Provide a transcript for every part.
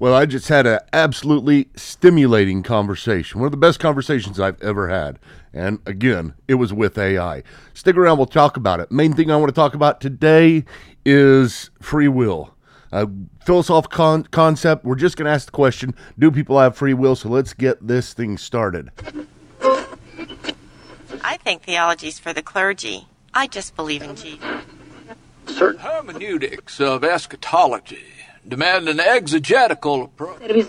Well, I just had an absolutely stimulating conversation. One of the best conversations I've ever had. And again, it was with AI. Stick around, we'll talk about it. Main thing I want to talk about today is free will. A philosophical con- concept. We're just going to ask the question Do people have free will? So let's get this thing started. I think theology's for the clergy. I just believe in Jesus. Certain hermeneutics of eschatology demand an exegetical approach. I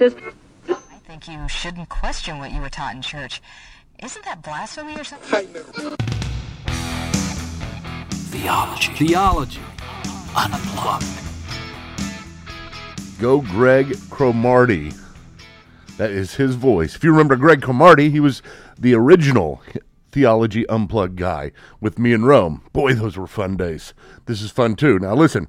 think you shouldn't question what you were taught in church. Isn't that blasphemy or something? I know. Theology. Theology. Unplugged. Go Greg Cromarty. That is his voice. If you remember Greg Cromarty, he was the original Theology Unplugged guy with me in Rome. Boy, those were fun days. This is fun too. Now, listen,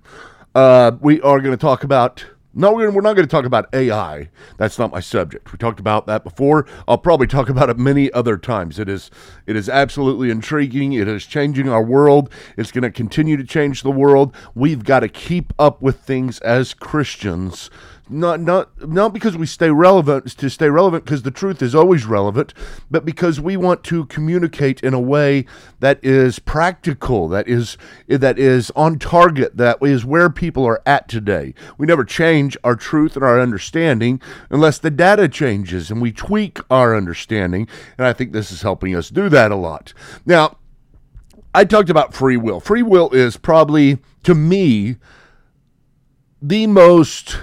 uh, we are going to talk about. No, we're we're not going to talk about AI. That's not my subject. We talked about that before. I'll probably talk about it many other times. It is it is absolutely intriguing. It is changing our world. It's going to continue to change the world. We've got to keep up with things as Christians not not not because we stay relevant to stay relevant because the truth is always relevant but because we want to communicate in a way that is practical that is that is on target that is where people are at today. We never change our truth and our understanding unless the data changes and we tweak our understanding and i think this is helping us do that a lot. Now i talked about free will. Free will is probably to me the most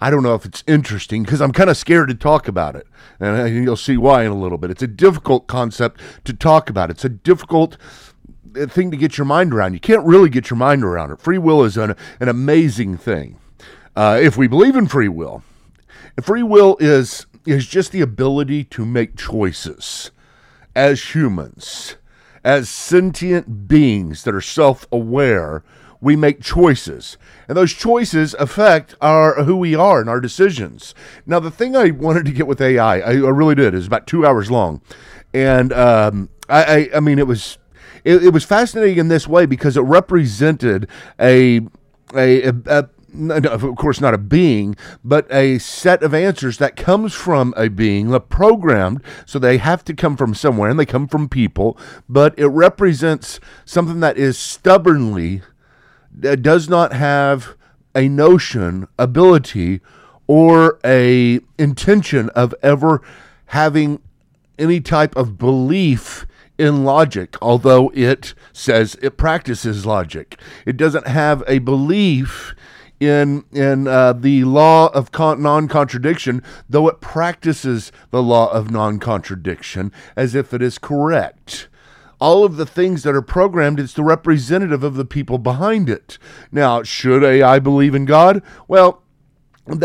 I don't know if it's interesting because I'm kind of scared to talk about it. And you'll see why in a little bit. It's a difficult concept to talk about. It's a difficult uh, thing to get your mind around. You can't really get your mind around it. Free will is an, an amazing thing. Uh, if we believe in free will, free will is is just the ability to make choices as humans, as sentient beings that are self-aware we make choices. And those choices affect our who we are and our decisions. Now the thing i wanted to get with ai i, I really did. Is about two hours long. And um, I, I, I mean it was it, it, was fascinating in this way because it represented a a, a, a of course not a being, but a set of answers that comes from a being, a programmed, so they have to come from somewhere, and they come from people, but it represents something that is stubbornly does not have a notion, ability, or a intention of ever having any type of belief in logic, although it says it practices logic. It doesn't have a belief in in uh, the law of con- non-contradiction, though it practices the law of non-contradiction as if it is correct all of the things that are programmed, it's the representative of the people behind it. Now, should AI believe in God? Well,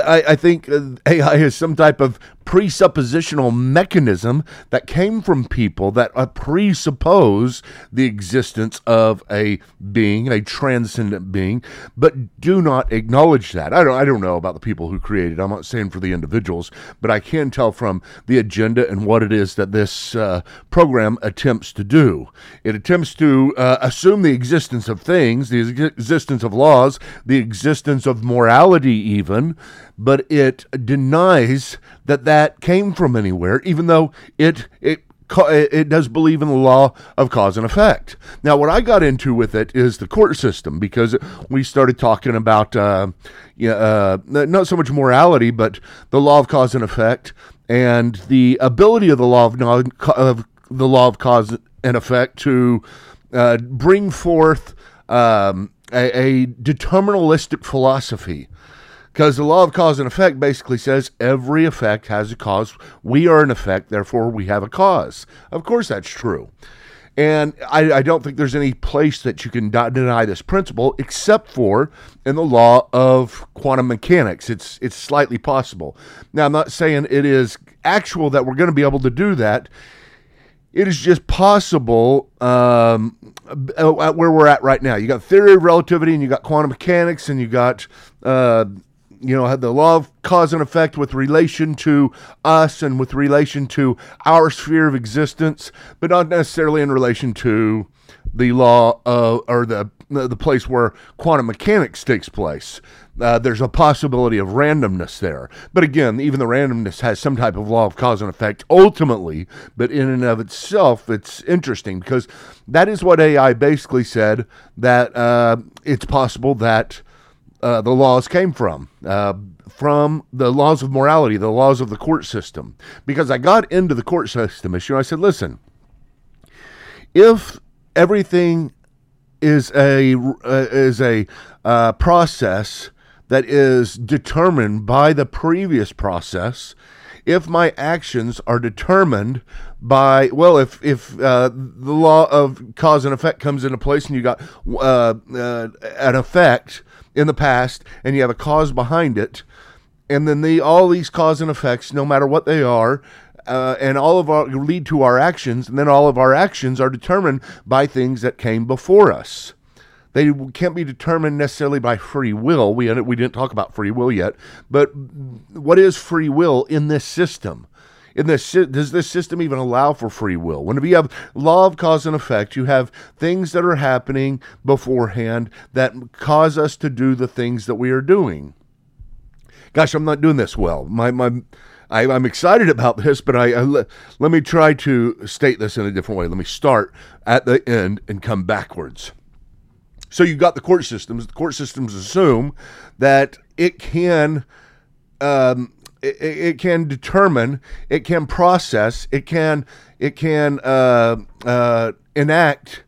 I, I think AI is some type of presuppositional mechanism that came from people that uh, presuppose the existence of a being, a transcendent being, but do not acknowledge that. I don't I don't know about the people who created. I'm not saying for the individuals, but I can tell from the agenda and what it is that this uh, program attempts to do. It attempts to uh, assume the existence of things, the existence of laws, the existence of morality, even, but it denies that that came from anywhere, even though it it it does believe in the law of cause and effect. Now, what I got into with it is the court system because we started talking about uh, uh, not so much morality, but the law of cause and effect and the ability of the law of, non- of the law of cause and effect to uh, bring forth um, a, a deterministic philosophy because the law of cause and effect basically says every effect has a cause. We are an effect, therefore we have a cause. Of course, that's true. And I, I, don't think there's any place that you can deny this principle except for in the law of quantum mechanics. It's it's slightly possible. Now I'm not saying it is actual that we're going to be able to do that. It is just possible um, where we're at right now. You got theory of relativity, and you got quantum mechanics, and you got uh, you know, the law of cause and effect with relation to us and with relation to our sphere of existence, but not necessarily in relation to the law of, or the the, the place where quantum mechanics takes place. Uh, there's a possibility of randomness there. But again, even the randomness has some type of law of cause and effect ultimately, but in and of itself, it's interesting because that is what AI basically said that uh, it's possible that uh, the laws came from. Uh, from the laws of morality, the laws of the court system. Because I got into the court system issue, I said, listen, if everything is a uh, is a uh, process that is determined by the previous process, if my actions are determined by well if if uh, the law of cause and effect comes into place and you got uh, uh, an effect in the past and you have a cause behind it and then the all these cause and effects no matter what they are uh, and all of our lead to our actions, and then all of our actions are determined by things that came before us. They can't be determined necessarily by free will. We we didn't talk about free will yet, but what is free will in this system? In this, does this system even allow for free will? Whenever you have law of cause and effect, you have things that are happening beforehand that cause us to do the things that we are doing. Gosh, I'm not doing this well. My my I, am excited about this, but I, I let, let me try to state this in a different way. Let me start at the end and come backwards. So you've got the court systems. The court systems assume that it can um, it, it, can determine, it can process, it can it can uh, uh, enact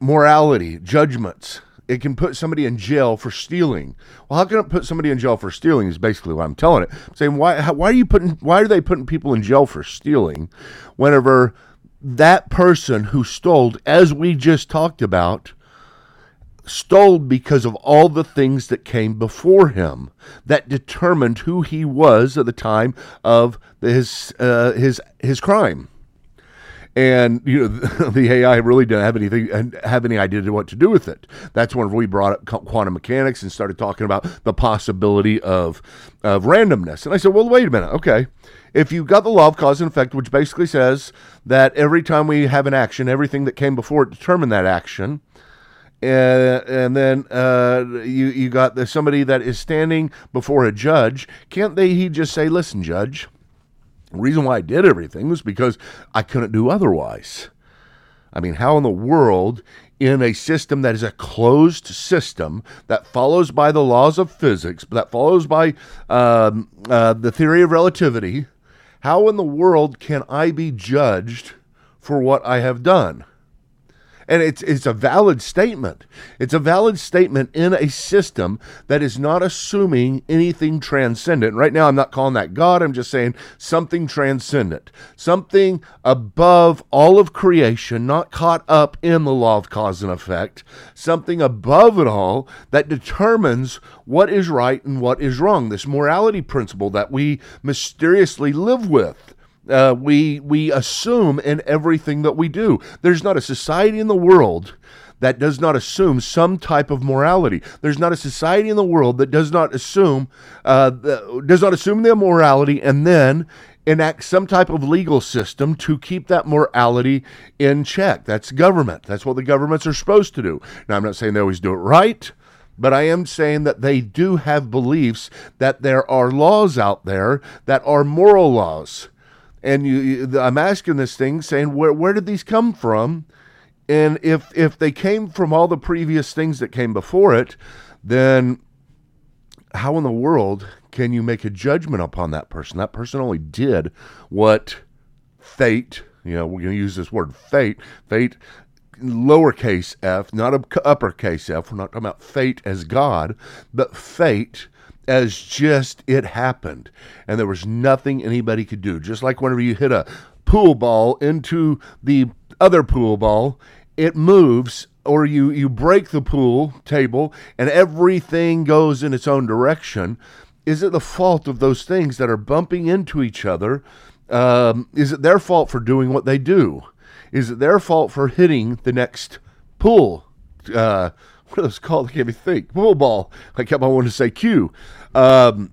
morality, judgments, it can put somebody in jail for stealing. Well, how can it put somebody in jail for stealing? Is basically what I'm telling it. I'm saying why how, why are you putting why are they putting people in jail for stealing whenever that person who stole, as we just talked about, stole because of all the things that came before him that determined who he was at the time of his uh, his his crime and you know the AI really didn't have anything have any idea what to do with it. That's when we brought up quantum mechanics and started talking about the possibility of of randomness. And I said, well, wait a minute, okay. If you've got the law of cause and effect, which basically says that every time we have an action, everything that came before it determined that action. Uh, and then uh, you you got the, somebody that is standing before a judge. Can't they? He just say, "Listen, judge, the reason why I did everything was because I couldn't do otherwise. I mean, how in the world, in a system that is a closed system that follows by the laws of physics, that follows by um, uh, the theory of relativity, how in the world can I be judged for what I have done? And it's, it's a valid statement. It's a valid statement in a system that is not assuming anything transcendent. Right now, I'm not calling that God. I'm just saying something transcendent, something above all of creation, not caught up in the law of cause and effect, something above it all that determines what is right and what is wrong. This morality principle that we mysteriously live with uh, we we assume in everything that we do. There's not a society in the world that does not assume some type of morality. There's not a society in the world that does not assume uh, does not assume their morality and then enact some type of legal system to keep that morality in check. That's government. That's what the governments are supposed to do. Now, I'm not saying they always do it right. But I am saying that they do have beliefs that there are laws out there that are moral laws and you, you, I'm asking this thing, saying where where did these come from? And if if they came from all the previous things that came before it, then how in the world can you make a judgment upon that person? That person only did what fate, you know, we're going to use this word fate, fate lowercase f, not a uppercase f. We're not talking about fate as God, but fate as just it happened. And there was nothing anybody could do. Just like whenever you hit a pool ball into the other pool ball, it moves or you, you break the pool table and everything goes in its own direction. Is it the fault of those things that are bumping into each other? Um, is it their fault for doing what they do? Is it their fault for hitting the next pool? Uh, what are those called? I can't even think. Pool ball. I kept on wanting to say cue. Um,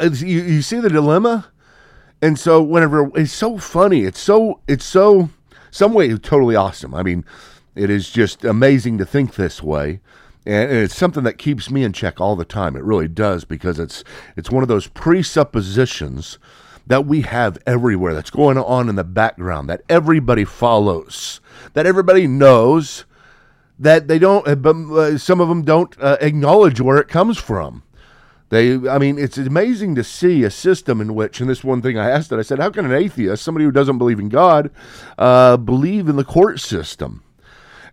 you, you see the dilemma, and so whenever it's so funny, it's so it's so some way totally awesome. I mean, It is just amazing to think this way. And it's something that keeps me in check all the time. It really does because it's it's one of those presuppositions that we have everywhere that's going on in the background that everybody follows, that everybody knows, that they don't, uh, but uh, some of them don't uh, acknowledge where it comes from. They, I mean, it's amazing to see a system in which, and this one thing I asked that I said, how can an atheist, somebody who doesn't believe in God, uh, believe in the court system?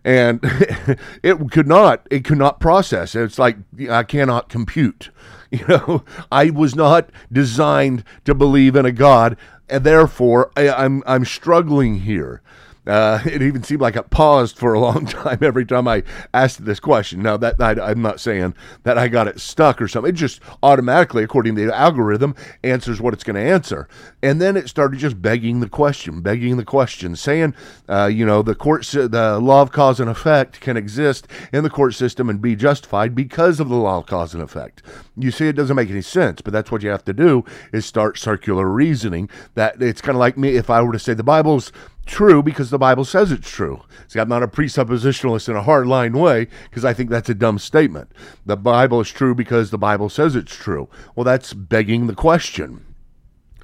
And it could not, it could not process. It's like I cannot compute. You know, I was not designed to believe in a God, and therefore I, I'm I'm struggling here. Uh, it even seemed like it paused for a long time every time I asked this question. Now that I, am not saying that I got it stuck or something. It just automatically, according to the algorithm, answers what it's going to answer. And then it started just begging the question, begging the question, saying, uh, you know, the court, the law of cause and effect can exist in the court system and be justified because of the law of cause and effect. You see, it doesn't make any sense, but that's what you have to do is start circular reasoning. That it's kind of like me if I were to say the Bible's true because the Bible says it's true. See, I'm not a presuppositionalist in a hard line way because I think that's a dumb statement. The Bible is true because the Bible says it's true. Well, that's begging the question.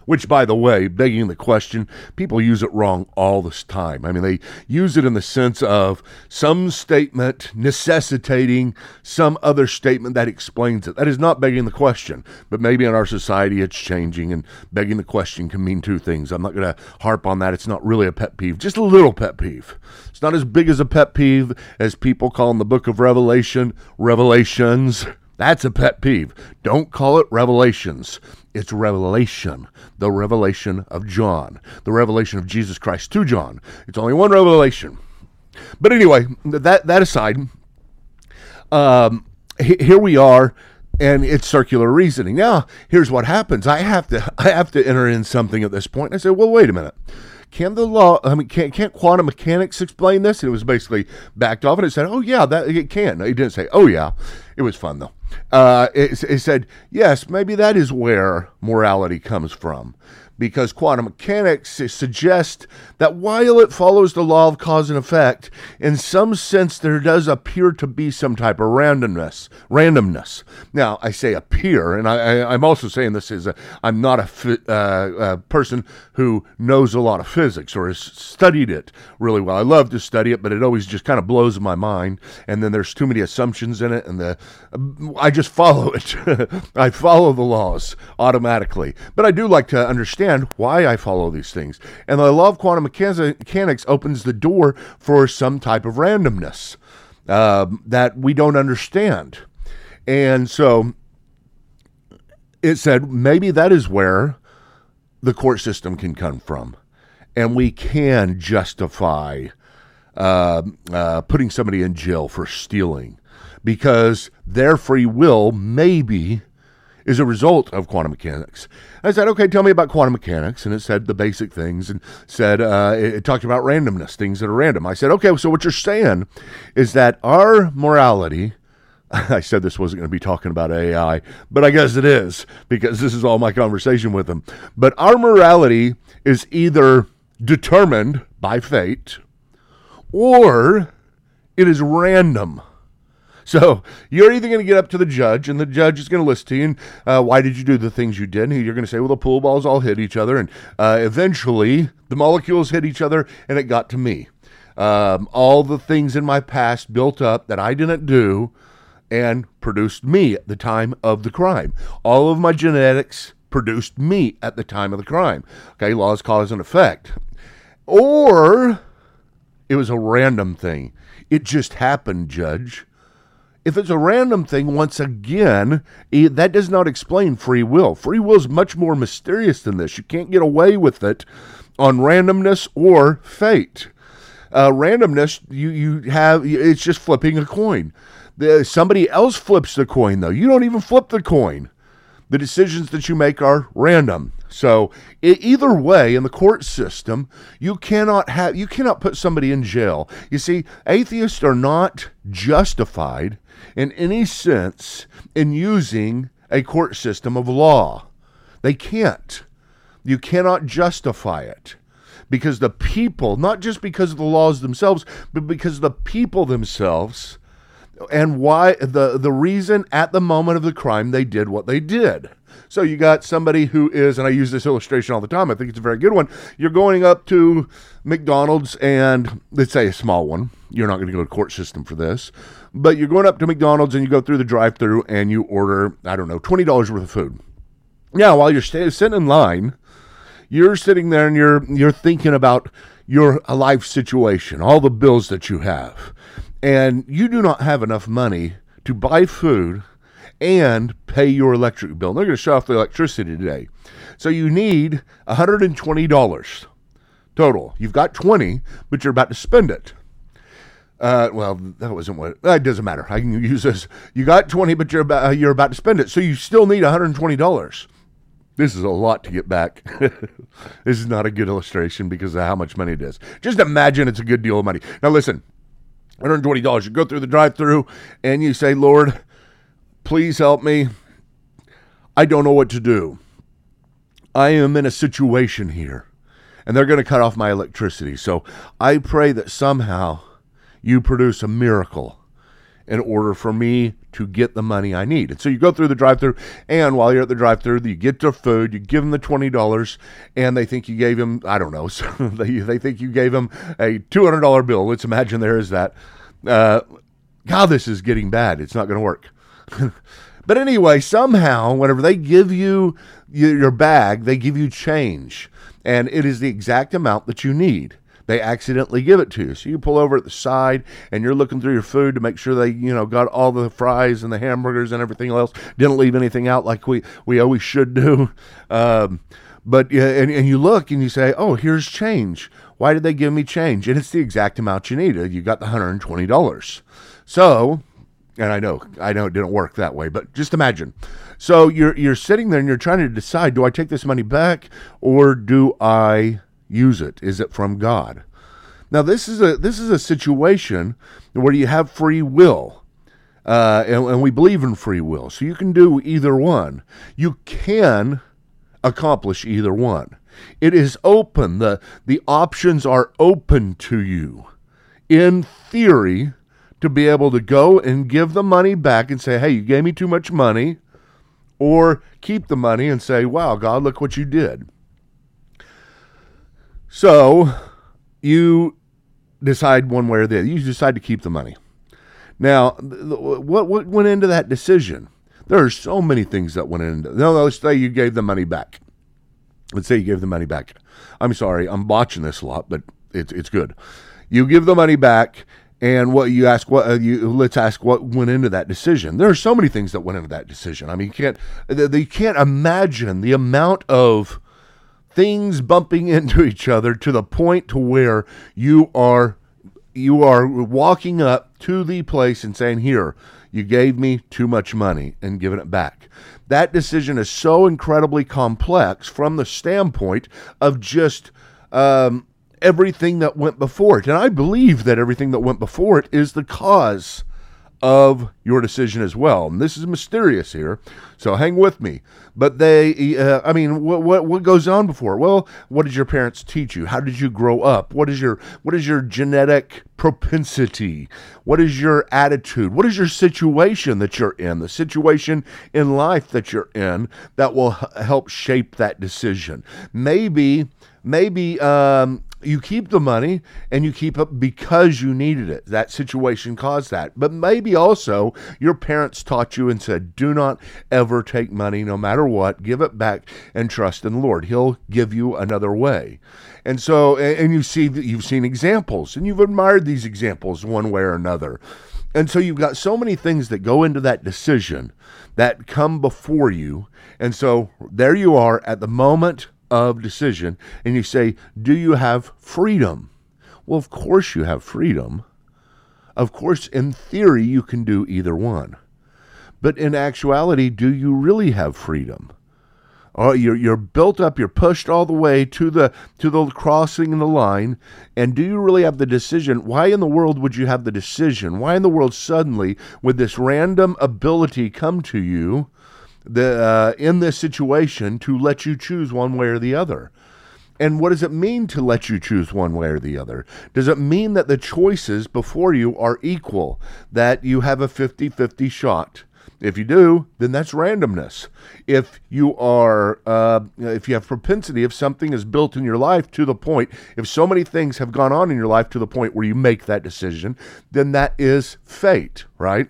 Which, by the way, begging the question, people use it wrong all this time. I mean, they use it in the sense of some statement necessitating some other statement that explains it. That is not begging the question, but maybe in our society it's changing, and begging the question can mean two things. I'm not going to harp on that. It's not really a pet peeve, just a little pet peeve. It's not as big as a pet peeve as people call in the book of Revelation revelations. That's a pet peeve. Don't call it revelations. It's revelation, the revelation of John, the revelation of Jesus Christ to John. It's only one revelation. But anyway, that that aside, um, here we are, and it's circular reasoning. Now, here's what happens. I have to I have to enter in something at this point. I say, well, wait a minute. Can the law? I mean, can, can't quantum mechanics explain this? And it was basically backed off, and it said, "Oh yeah, that it can." It didn't say, "Oh yeah." It was fun though. Uh, it, it said, "Yes, maybe that is where morality comes from." Because quantum mechanics suggests that while it follows the law of cause and effect, in some sense there does appear to be some type of randomness. Randomness. Now I say appear, and I, am also saying this is a, I'm not a, uh, a person who knows a lot of physics or has studied it really well. I love to study it, but it always just kind of blows my mind, and then there's too many assumptions in it, and the I just follow it. I follow the laws automatically, but I do like to understand understand why I follow these things. And law of quantum mechanics opens the door for some type of randomness uh, that we don't understand. And so it said maybe that is where the court system can come from. And we can justify uh, uh, putting somebody in jail for stealing because their free will maybe is a result of quantum mechanics. I said, okay, tell me about quantum mechanics. And it said the basic things and said, uh, it, it talked about randomness, things that are random. I said, okay, so what you're saying is that our morality, I said this wasn't going to be talking about AI, but I guess it is because this is all my conversation with them. But our morality is either determined by fate or it is random. So you're either going to get up to the judge, and the judge is going to listen to you. And uh, why did you do the things you did? And you're going to say, well, the pool balls all hit each other, and uh, eventually the molecules hit each other, and it got to me. Um, all the things in my past built up that I didn't do and produced me at the time of the crime. All of my genetics produced me at the time of the crime. Okay, laws, cause, and effect. Or it was a random thing. It just happened, Judge. If it's a random thing, once again, that does not explain free will. Free will is much more mysterious than this. You can't get away with it on randomness or fate. Uh, randomness, you you have it's just flipping a coin. The, somebody else flips the coin though. You don't even flip the coin. The decisions that you make are random. So either way, in the court system, you cannot have you cannot put somebody in jail. You see, atheists are not justified in any sense in using a court system of law. They can't. You cannot justify it. because the people, not just because of the laws themselves, but because the people themselves and why the the reason at the moment of the crime they did what they did. So you got somebody who is, and I use this illustration all the time. I think it's a very good one. You're going up to McDonald's, and let's say a small one. You're not going to go to court system for this, but you're going up to McDonald's and you go through the drive-through and you order, I don't know, twenty dollars worth of food. Now, while you're stay, sitting in line, you're sitting there and you're you're thinking about your life situation, all the bills that you have, and you do not have enough money to buy food and pay your electric bill. They're going to shut off the electricity today. So you need $120 total. You've got 20, but you're about to spend it. Uh, well, that wasn't what. It doesn't matter. I can use this. You got 20, but you're about, you're about to spend it. So you still need $120. This is a lot to get back. this is not a good illustration because of how much money it is. Just imagine it's a good deal of money. Now, listen $120. You go through the drive through and you say, Lord, please help me. I don't know what to do. I am in a situation here and they're going to cut off my electricity. So I pray that somehow you produce a miracle in order for me to get the money I need. And so you go through the drive through, and while you're at the drive through, you get their food, you give them the $20, and they think you gave them, I don't know, so they, they think you gave them a $200 bill. Let's imagine there is that. Uh, God, this is getting bad. It's not going to work. but anyway, somehow, whenever they give you your bag, they give you change, and it is the exact amount that you need they accidentally give it to you. So you pull over at the side and you're looking through your food to make sure they, you know, got all the fries and the hamburgers and everything else. Didn't leave anything out like we, we always should do. Um, but and, and you look and you say, oh, here's change. Why did they give me change? And it's the exact amount you needed. You got the $120. So, and I know, I know it didn't work that way, but just imagine. So you're you're sitting there and you're trying to decide, do I take this money back or do I use it? Is it from God? Now this is a this is a situation where you have free will. Uh, and, and we believe in free will. So you can do either one. You can accomplish either one. It is open. The, the options are open to you. In theory, to be able to go and give the money back and say, hey, you gave me too much money, or keep the money and say, wow, God, look what you did. So you decide one way or the other. You decide to keep the money. Now, what what went into that decision? There are so many things that went into. No, let's say you gave the money back. Let's say you gave the money back. I'm sorry, I'm botching this a lot, but it's it's good. You give the money back, and what you ask what uh, you let's ask what went into that decision. There are so many things that went into that decision. I mean, you can't you can't imagine the amount of things bumping into each other to the point to where you are you are walking up to the place and saying here you gave me too much money and giving it back that decision is so incredibly complex from the standpoint of just um, everything that went before it and i believe that everything that went before it is the cause of your decision as well. And this is mysterious here, so hang with me. But they, uh, I mean, what, what what goes on before? Well, what did your parents teach you? How did you grow up? What is your what is your genetic propensity? What is your attitude? What is your situation that you're in? The situation in life that you're in that will h- help shape that decision. Maybe maybe um, you keep the money and you keep it because you needed it. That situation caused that. But maybe also your parents taught you and said, do not ever take money, no matter what, give it back and trust in the Lord. He'll give you another way. And so, and you see you've seen examples and you've admired these examples one way or another. And so you've got so many things that go into that decision that come before you. And so there you are at the moment of decision and you say, Do you have freedom? Well, of course you have freedom. Of course, in theory, you can do either one. But in actuality, do you really have freedom? Oh, you're, you're built up, you're pushed all the way to the to the crossing the line, and do you really have the decision? Why in the world would you have the decision? Why in the world suddenly would this random ability come to you the uh, in this situation to let you choose one way or the other. And what does it mean to let you choose one way or the other? Does it mean that the choices before you are equal, that you have a 50 50 shot? If you do, then that's randomness. If you are, uh, if you have propensity, if something is built in your life to the point, if so many things have gone on in your life to the point where you make that decision, then that is fate, right?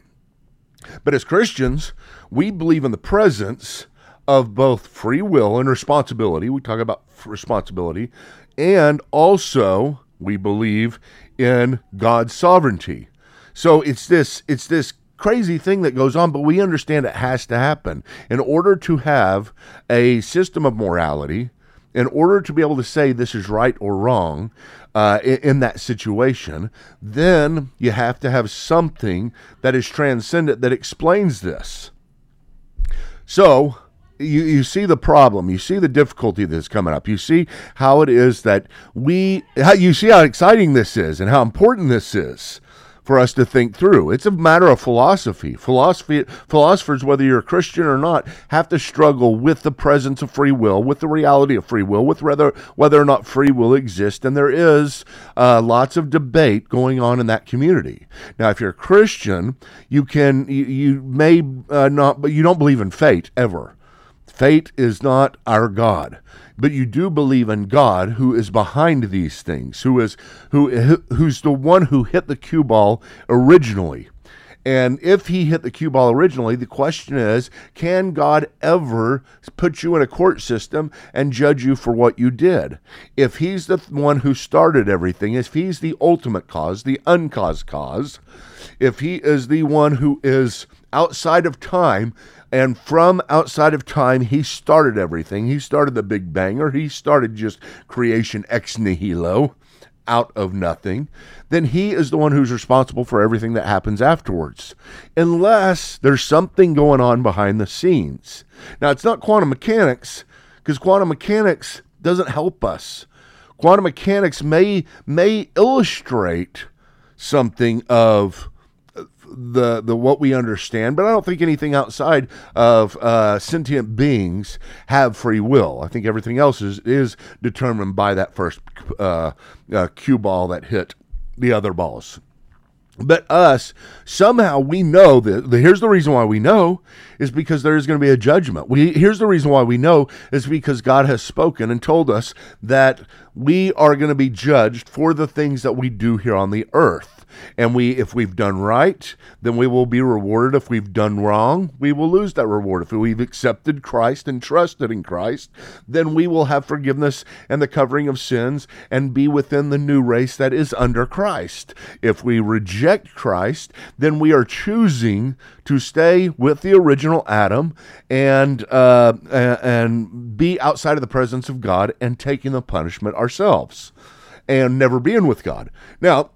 But as Christians, we believe in the presence of both free will and responsibility. We talk about responsibility, and also we believe in God's sovereignty. So it's this it's this crazy thing that goes on, but we understand it has to happen in order to have a system of morality. In order to be able to say this is right or wrong uh, in, in that situation, then you have to have something that is transcendent that explains this. So, you, you see the problem. You see the difficulty that's coming up. You see how it is that we, how, you see how exciting this is and how important this is for us to think through. It's a matter of philosophy. Philosophy philosophers, whether you're a Christian or not, have to struggle with the presence of free will, with the reality of free will, with whether whether or not free will exists. And there is uh, lots of debate going on in that community. Now, if you're a Christian, you can you, you may uh, not, but you don't believe in fate ever. Fate is not our God, but you do believe in God who is behind these things, who is who who's the one who hit the cue ball originally. And if he hit the cue ball originally, the question is can God ever put you in a court system and judge you for what you did? If he's the one who started everything, if he's the ultimate cause, the uncaused cause, if he is the one who is outside of time, and from outside of time, he started everything. He started the Big Bang, or he started just creation ex nihilo, out of nothing. Then he is the one who's responsible for everything that happens afterwards, unless there's something going on behind the scenes. Now, it's not quantum mechanics, because quantum mechanics doesn't help us. Quantum mechanics may may illustrate something of the the what we understand, but I don't think anything outside of uh, sentient beings have free will. I think everything else is is determined by that first uh, uh, cue ball that hit the other balls. But us, somehow we know that the, here's the reason why we know is because there is going to be a judgment. We here's the reason why we know is because God has spoken and told us that we are going to be judged for the things that we do here on the earth. And we, if we've done right, then we will be rewarded. If we've done wrong, we will lose that reward. If we've accepted Christ and trusted in Christ, then we will have forgiveness and the covering of sins and be within the new race that is under Christ. If we reject Christ, then we are choosing to stay with the original Adam and uh, and be outside of the presence of God and taking the punishment ourselves and never being with God. Now,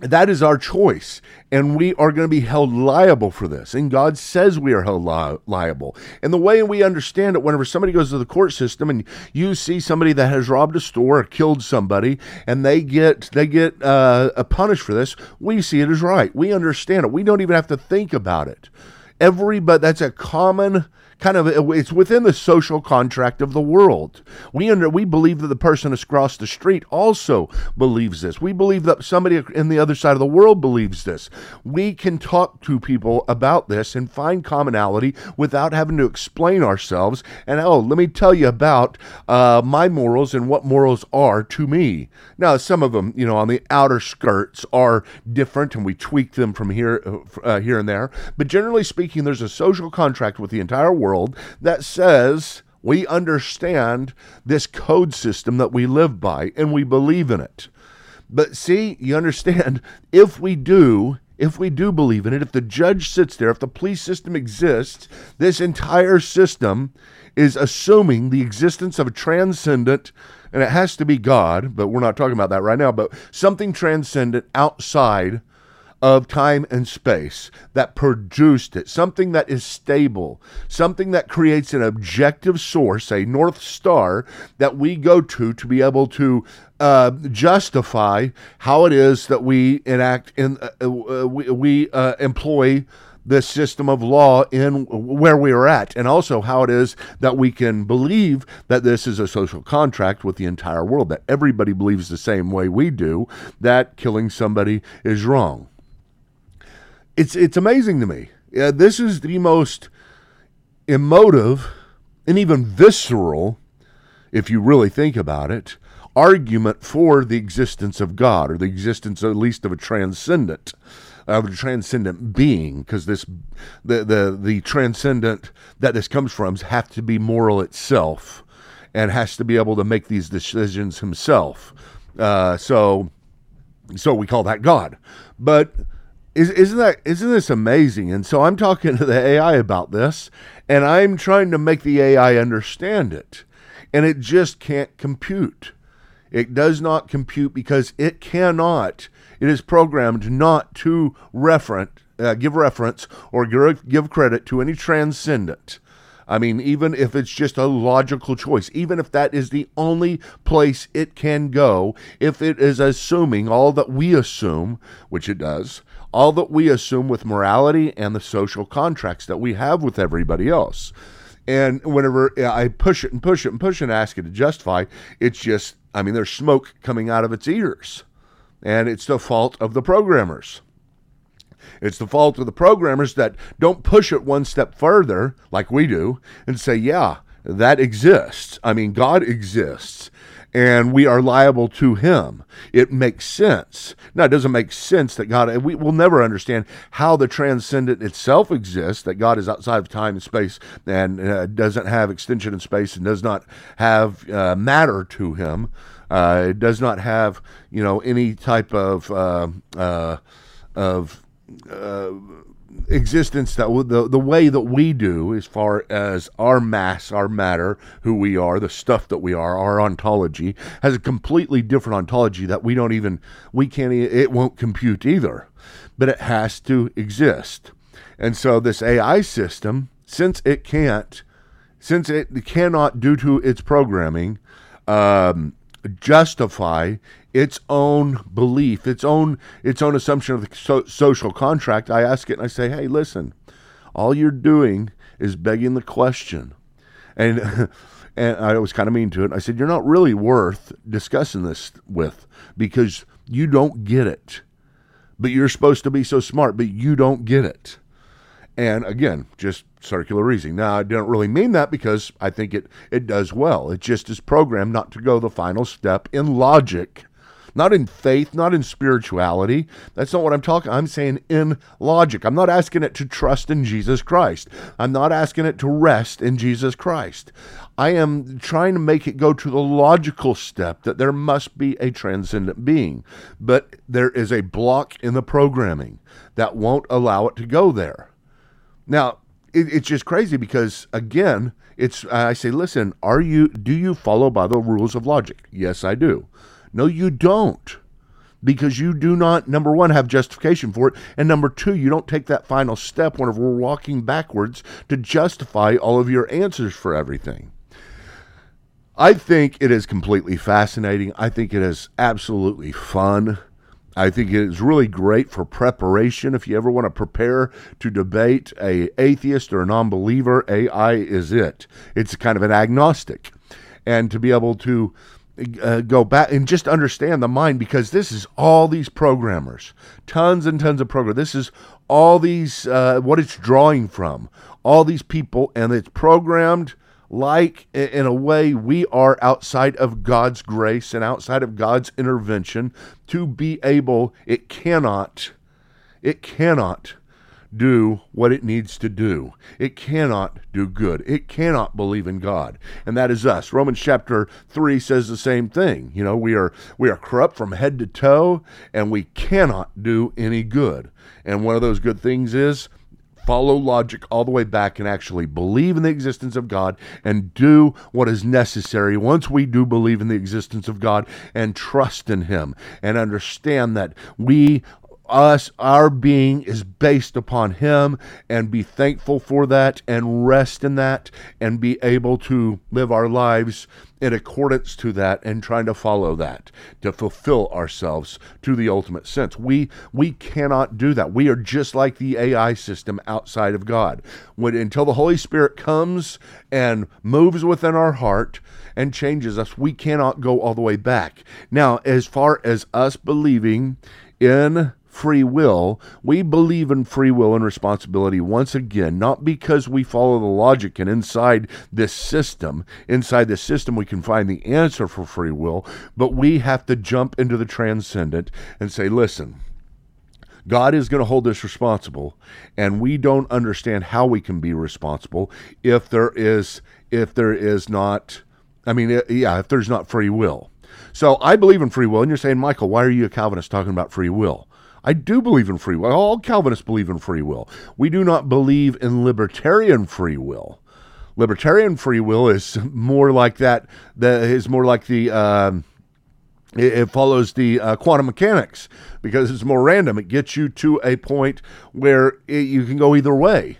that is our choice, and we are going to be held liable for this. And God says we are held li- liable. And the way we understand it, whenever somebody goes to the court system and you see somebody that has robbed a store or killed somebody, and they get they get uh, punished for this, we see it as right. We understand it. We don't even have to think about it. Everybody, that's a common kind of it's within the social contract of the world. We under we believe that the person across the street also believes this. We believe that somebody in the other side of the world believes this. We can talk to people about this and find commonality without having to explain ourselves. And oh, let me tell you about uh, my morals and what morals are to me. Now, some of them, you know, on the outer skirts are different, and we tweak them from here, uh, here and there. But generally speaking, there's a social contract with the entire world world that says we understand this code system that we live by and we believe in it. But see, you understand, if we do, if we do believe in it, if the judge sits there, if the police system exists, this entire system is assuming the existence of a transcendent, and it has to be God, but we're not talking about that right now, but something transcendent outside of time and space that produced it, something that is stable, something that creates an objective source, a North Star that we go to to be able to uh, justify how it is that we enact in uh, uh, we, we uh, employ the system of law in where we are at, and also how it is that we can believe that this is a social contract with the entire world, that everybody believes the same way we do, that killing somebody is wrong. It's, it's amazing to me. Uh, this is the most emotive and even visceral, if you really think about it, argument for the existence of God or the existence at least of a transcendent of a transcendent being because this the, the the transcendent that this comes from have to be moral itself and has to be able to make these decisions himself uh, so so we call that God but is, isn't that isn't this amazing and so I'm talking to the AI about this and I'm trying to make the AI understand it and it just can't compute it does not compute because it cannot. It is programmed not to reference, uh, give reference or give credit to any transcendent. I mean, even if it's just a logical choice, even if that is the only place it can go, if it is assuming all that we assume, which it does, all that we assume with morality and the social contracts that we have with everybody else. And whenever I push it and push it and push it and ask it to justify, it's just, I mean, there's smoke coming out of its ears. And it's the fault of the programmers. It's the fault of the programmers that don't push it one step further, like we do, and say, yeah, that exists. I mean, God exists and we are liable to him. It makes sense. Now, it doesn't make sense that God, we will never understand how the transcendent itself exists, that God is outside of time and space and uh, doesn't have extension in space and does not have uh, matter to him. Uh, it does not have, you know, any type of, uh, uh, of, uh, existence that the the way that we do as far as our mass our matter who we are the stuff that we are our ontology has a completely different ontology that we don't even we can't it won't compute either. But it has to exist. And so this AI system since it can't since it cannot due to its programming um, justify its own belief, its own its own assumption of the so- social contract, I ask it and I say, "Hey, listen, all you're doing is begging the question." And and I was kind of mean to it. I said, "You're not really worth discussing this with because you don't get it. But you're supposed to be so smart, but you don't get it." And again, just circular reasoning. Now, I don't really mean that because I think it, it does well. It just is programmed not to go the final step in logic, not in faith, not in spirituality. That's not what I'm talking. I'm saying in logic. I'm not asking it to trust in Jesus Christ. I'm not asking it to rest in Jesus Christ. I am trying to make it go to the logical step that there must be a transcendent being, but there is a block in the programming that won't allow it to go there. Now, it, it's just crazy because again, it's I say, listen, are you do you follow by the rules of logic? Yes, I do. No, you don't. Because you do not, number one, have justification for it. And number two, you don't take that final step whenever we're walking backwards to justify all of your answers for everything. I think it is completely fascinating. I think it is absolutely fun. I think it is really great for preparation. If you ever want to prepare to debate a atheist or a non-believer, AI is it. It's kind of an agnostic, and to be able to uh, go back and just understand the mind because this is all these programmers, tons and tons of programmers. This is all these uh, what it's drawing from, all these people, and it's programmed like in a way we are outside of God's grace and outside of God's intervention to be able it cannot it cannot do what it needs to do. It cannot do good. It cannot believe in God. And that is us. Romans chapter 3 says the same thing. You know, we are we are corrupt from head to toe and we cannot do any good. And one of those good things is follow logic all the way back and actually believe in the existence of God and do what is necessary once we do believe in the existence of God and trust in Him and understand that we us our being is based upon him and be thankful for that and rest in that and be able to live our lives in accordance to that and trying to follow that to fulfill ourselves to the ultimate sense. We we cannot do that. We are just like the ai system outside of god. When until the holy spirit comes and moves within our heart and changes us we cannot go all the way back. Now as far as us believing in free will, we believe in free will and responsibility once again, not because we follow the logic and inside this system, inside this system, we can find the answer for free will, but we have to jump into the transcendent and say, listen, God is going to hold us responsible, and we don't understand how we can be responsible if there is if there is not I mean yeah, if there's not free will. So I believe in free will, and you're saying, Michael, why are you a Calvinist talking about free will? I do believe in free will. All Calvinists believe in free will. We do not believe in libertarian free will. Libertarian free will is more like that. That is more like the. Um, it, follows the uh, quantum mechanics because it's more random. It gets you to a point where it, you can go either way.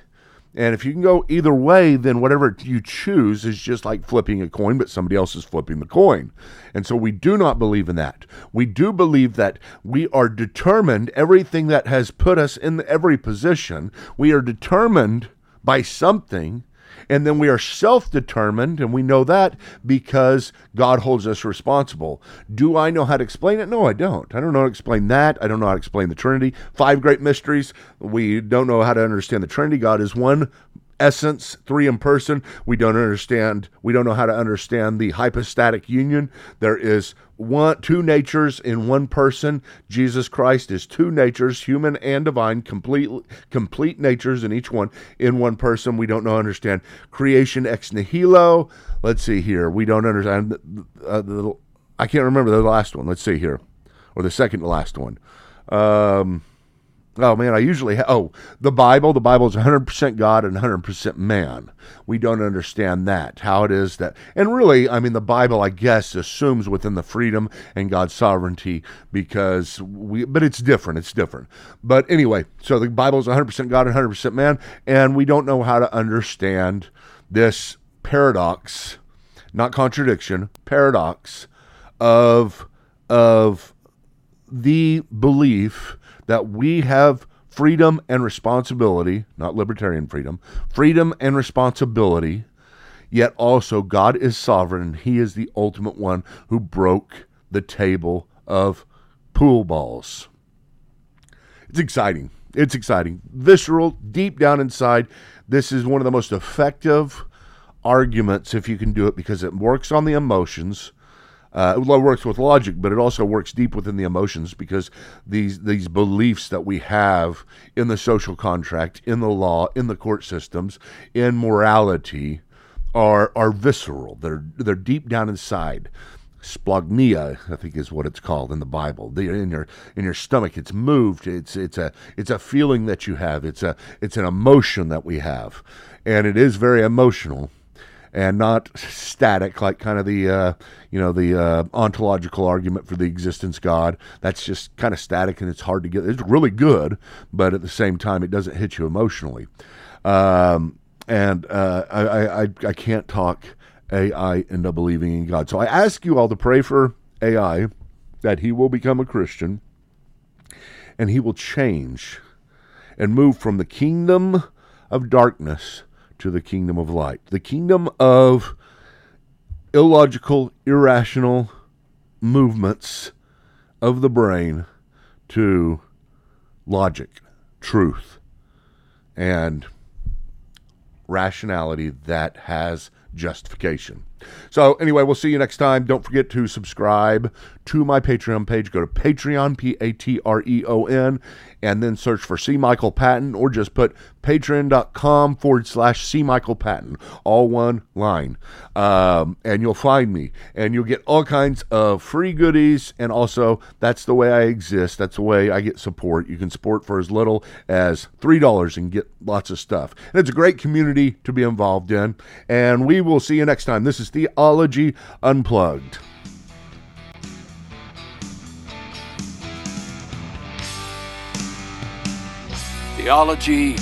And if you can go either way, then whatever you choose is just like flipping a coin, but somebody else is flipping the coin. And so we do not believe in that. We do believe that we are determined, everything that has put us in every position, we are determined by something and then we are self determined, and we know that because God holds us responsible. Do I know how to explain it? No, I don't. I don't know how to explain that. I don't know how to explain the Trinity. Five great mysteries. We don't know how to understand the Trinity. God is one essence, three in person. We don't understand, we don't know how to understand the hypostatic union. There is one two natures in one person. Jesus Christ is two natures, human and divine, complete complete natures in each one in one person. We don't know understand creation ex nihilo. Let's see here. We don't understand uh, the, I can't remember the last one. Let's see here. Or the second to last one. Um Oh man, I usually ha- oh the Bible. The Bible is 100% God and 100% man. We don't understand that how it is that, and really, I mean, the Bible, I guess, assumes within the freedom and God's sovereignty because we, but it's different. It's different. But anyway, so the Bible is 100% God and 100% man, and we don't know how to understand this paradox, not contradiction, paradox of of the belief that we have freedom and responsibility, not libertarian freedom, freedom and responsibility, yet also God is sovereign and He is the ultimate one who broke the table of pool balls. It's exciting. It's exciting. Visceral, deep down inside, this is one of the most effective arguments if you can do it because it works on the emotions uh, it works with logic, but it also works deep within the emotions because these these beliefs that we have in the social contract, in the law, in the court systems, in morality, are are visceral. They're they're deep down inside. Splagnia, I think, is what it's called in the Bible. The, in your in your stomach, it's moved. It's it's a it's a feeling that you have. It's a it's an emotion that we have, and it is very emotional and not static like kind of the uh, you know the uh, ontological argument for the existence God. That's just kind of static and it's hard to get. It's really good, but at the same time, it doesn't hit you emotionally. Um, and uh, I, I I can't talk AI into believing in God. So I ask you all to pray for AI that he will become a Christian and he will change and move from the kingdom of darkness to the kingdom of light, the kingdom of illogical, irrational movements of the brain to logic, truth, and rationality that has justification. So, anyway, we'll see you next time. Don't forget to subscribe to my Patreon page. Go to Patreon, P A T R E O N, and then search for C. Michael Patton or just put patreon.com forward slash C. Michael Patton, all one line. Um, and you'll find me. And you'll get all kinds of free goodies. And also, that's the way I exist. That's the way I get support. You can support for as little as $3 and get lots of stuff. And it's a great community to be involved in. And we will see you next time. This is Theology Unplugged. Theology